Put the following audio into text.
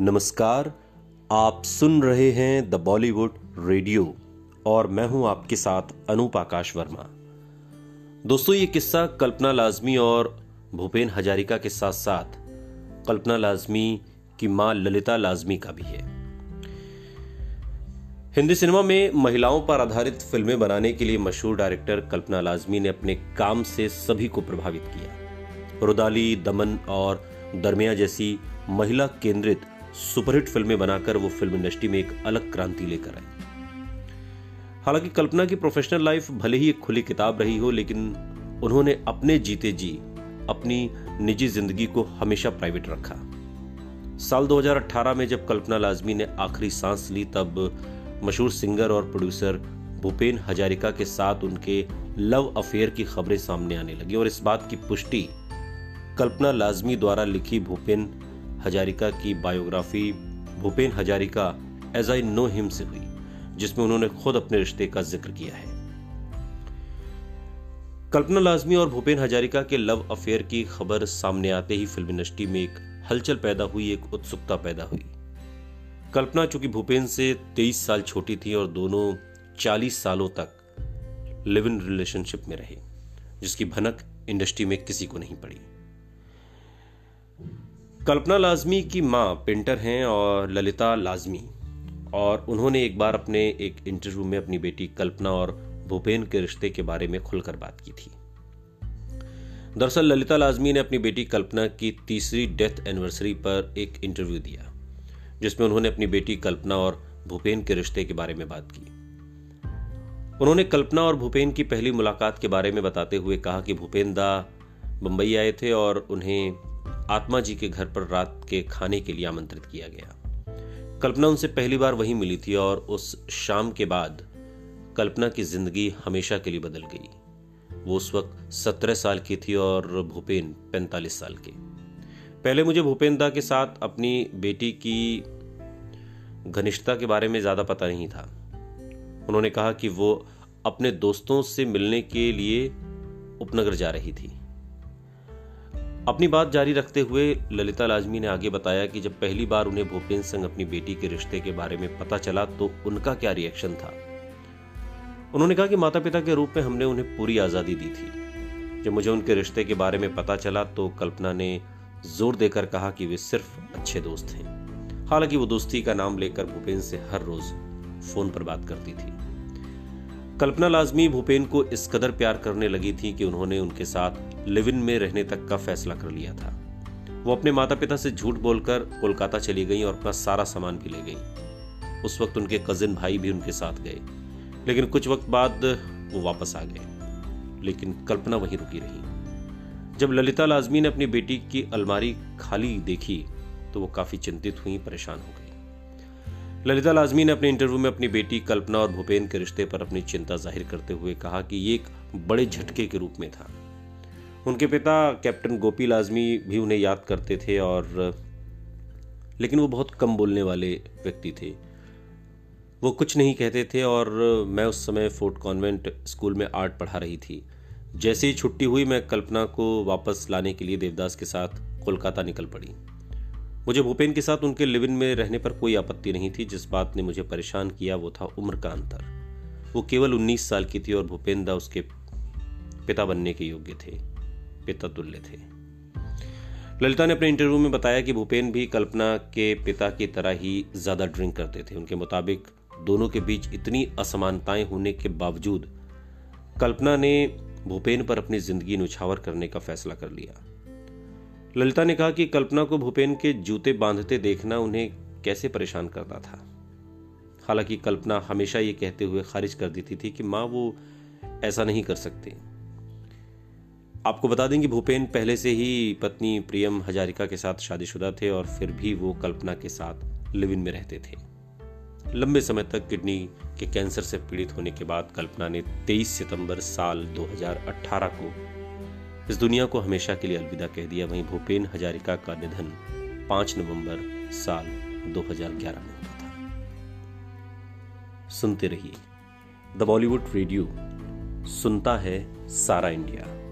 नमस्कार, आप सुन रहे हैं द बॉलीवुड रेडियो और मैं हूँ आपके साथ अनूप आकाश वर्मा। दोस्तों, ये किस्सा कल्पना लाजमी और भूपेन हजारिका के साथ साथ कल्पना लाजमी की माँ ललिता लाजमी का भी है। हिंदी सिनेमा में महिलाओं पर आधारित फ़िल्में बनाने के लिए मशहूर डायरेक्टर कल्पना लाजमी ने अपने काम से सभी को प्रभावित किया। रुदाली, दमन और दरमिया जैसी महिला केंद्रित सुपरहिट फ़िल्में बनाकर वो फ़िल्म इंडस्ट्री में एक अलग क्रांति लेकर आई। हालाँकि कल्पना की प्रोफेशनल लाइफ भले ही एक खुली किताब रही हो, लेकिन उन्होंने अपने जीते जी, अपनी निजी ज़िंदगी को हमेशा प्राइवेट रखा। साल 2018 में जब कल्पना लाजमी ने आखिरी सांस ली, तब मशहूर सिंगर और प्रोड्यूसर भूपेन हजारिका के साथ उनके लव अफेयर की खबरें सामने आने लगी, और इस बात की पुष्टि कल्पना लाजमी द्वारा लिखी भूपेन हजारिका की biography Bhupen Hazarika as I know him से हुई, जिसमें उन्होंने खुद अपने रिश्ते का ज़िक्र किया है। कल्पना लाजमी और भूपेन हजारिका के लव अफेयर की खबर सामने आते ही फ़िल्म इंडस्ट्री में एक हलचल पैदा हुई, एक उत्सुकता पैदा हुई। कल्पना चूँकि भूपेन से 23 साल छोटी थी और दोनों 40 सालों तक लिव इन रिलेशनशिप में रहे, जिसकी भनक इंडस्ट्री में किसी को नहीं पड़ी। कल्पना लाजमी की माँ पेंटर हैं और ललिता लाजमी। और उन्होंने एक बार अपने एक इंटरव्यू में अपनी बेटी कल्पना और भूपेन के रिश्ते के बारे में खुलकर बात की थी। दरअसल ललिता लाजमी ने अपनी बेटी कल्पना की तीसरी डेथ एनिवर्सरी पर एक इंटरव्यू दिया, जिसमें उन्होंने अपनी बेटी कल्पना और भूपेन के रिश्ते के बारे में बात की। उन्होंने कल्पना और भूपेन की पहली मुलाकात के बारे में बताते हुए कहा कि भूपेन दा मुंबई आए थे और उन्हें आत्मा जी के घर पर रात के खाने के लिए आमंत्रित किया गया। कल्पना उनसे पहली बार वहीं मिली थी और उस शाम के बाद कल्पना की ज़िंदगी हमेशा के लिए बदल गई। वो उस वक्त सत्रह साल की थी और भूपेन पैंतालीस साल के। पहले मुझे भूपेन दा के साथ अपनी बेटी की घनिष्ठता के बारे में ज़्यादा पता नहीं था। उन्होंने कहा कि वो अपने दोस्तों से मिलने के लिए उपनगर जा रही थी। अपनी बात जारी रखते हुए ललिता लाजमी ने आगे बताया कि जब पहली बार उन्हें भूपेन सिंह अपनी बेटी के रिश्ते के बारे में पता चला तो उनका क्या रिएक्शन था? उन्होंने कहा कि माता पिता के रूप में हमने उन्हें पूरी आज़ादी दी थी। जब मुझे उनके रिश्ते के बारे में पता चला तो कल्पना ने ज़ोर देकर कहा कि वे सिर्फ़ अच्छे दोस्त हैं। हालाँकि वो दोस्ती का नाम लेकर भूपेन से हर रोज फ़ोन पर बात करती थी। कल्पना लाजमी भूपेन को इस कदर प्यार करने लगी थी कि उन्होंने उनके साथ लिव इन में रहने तक का फैसला कर लिया था। वो अपने माता पिता से झूठ बोलकर कोलकाता चली गई और अपना सारा सामान भी ले गई। उस वक्त उनके कजिन भाई भी उनके साथ गए, लेकिन कुछ वक्त बाद वो वापस आ गए। लेकिन कल्पना वहीं रुकी रही। जब ललिता लाजमी ने अपनी बेटी की अलमारी खाली देखी तो वो काफ़ी चिंतित हुई, परेशान हो गई। ललिता लाजमी ने अपने इंटरव्यू में अपनी बेटी कल्पना और भूपेन के रिश्ते पर अपनी चिंता ज़ाहिर करते हुए कहा कि ये एक बड़े झटके के रूप में था। उनके पिता कैप्टन गोपी लाजमी भी उन्हें याद करते थे और, लेकिन वो बहुत कम बोलने वाले व्यक्ति थे। वो कुछ नहीं कहते थे और मैं उस समय फोर्ट कॉन्वेंट स्कूल में आर्ट पढ़ा रही थी। जैसे ही छुट्टी हुई, मैं कल्पना को वापस लाने के लिए देवदास के साथ कोलकाता निकल पड़ी। मुझे भूपेन के साथ उनके लिविन में रहने पर कोई आपत्ति नहीं थी। जिस बात ने मुझे परेशान किया वो था उम्र का अंतर। वो केवल 19 साल की थी और भूपेन दा उसके पिता बनने के योग्य थे, पिता तुल्य थे। ललिता ने अपने इंटरव्यू में बताया कि भूपेन भी कल्पना के पिता की तरह ही ज़्यादा ड्रिंक करते थे। उनके मुताबिक दोनों के बीच इतनी असमानताएँ होने के बावजूद कल्पना ने भूपेन पर अपनी ज़िंदगी नुछावर करने का फैसला कर लिया। ललिता ने कहा कि कल्पना को भूपेन के जूते बांधते देखना उन्हें कैसे परेशान करता था। हालाँकि कल्पना हमेशा ये कहते हुए खारिज कर देती थी कि माँ, वो ऐसा नहीं कर सकते। आपको बता दें कि भूपेन पहले से ही पत्नी प्रियम हजारिका के साथ शादीशुदा थे और फिर भी वो कल्पना के साथ लिव इन में रहते थे। लंबे समय तक किडनी के कैंसर से पीड़ित होने के बाद कल्पना ने 23 सितंबर साल 2018 को इस दुनिया को हमेशा के लिए अलविदा कह दिया। वहीं भूपेन हजारिका का निधन 5 नवंबर साल 2011 में हुआ था। सुनते रहिए। द बॉलीवुड रेडियो, सुनता है सारा इंडिया।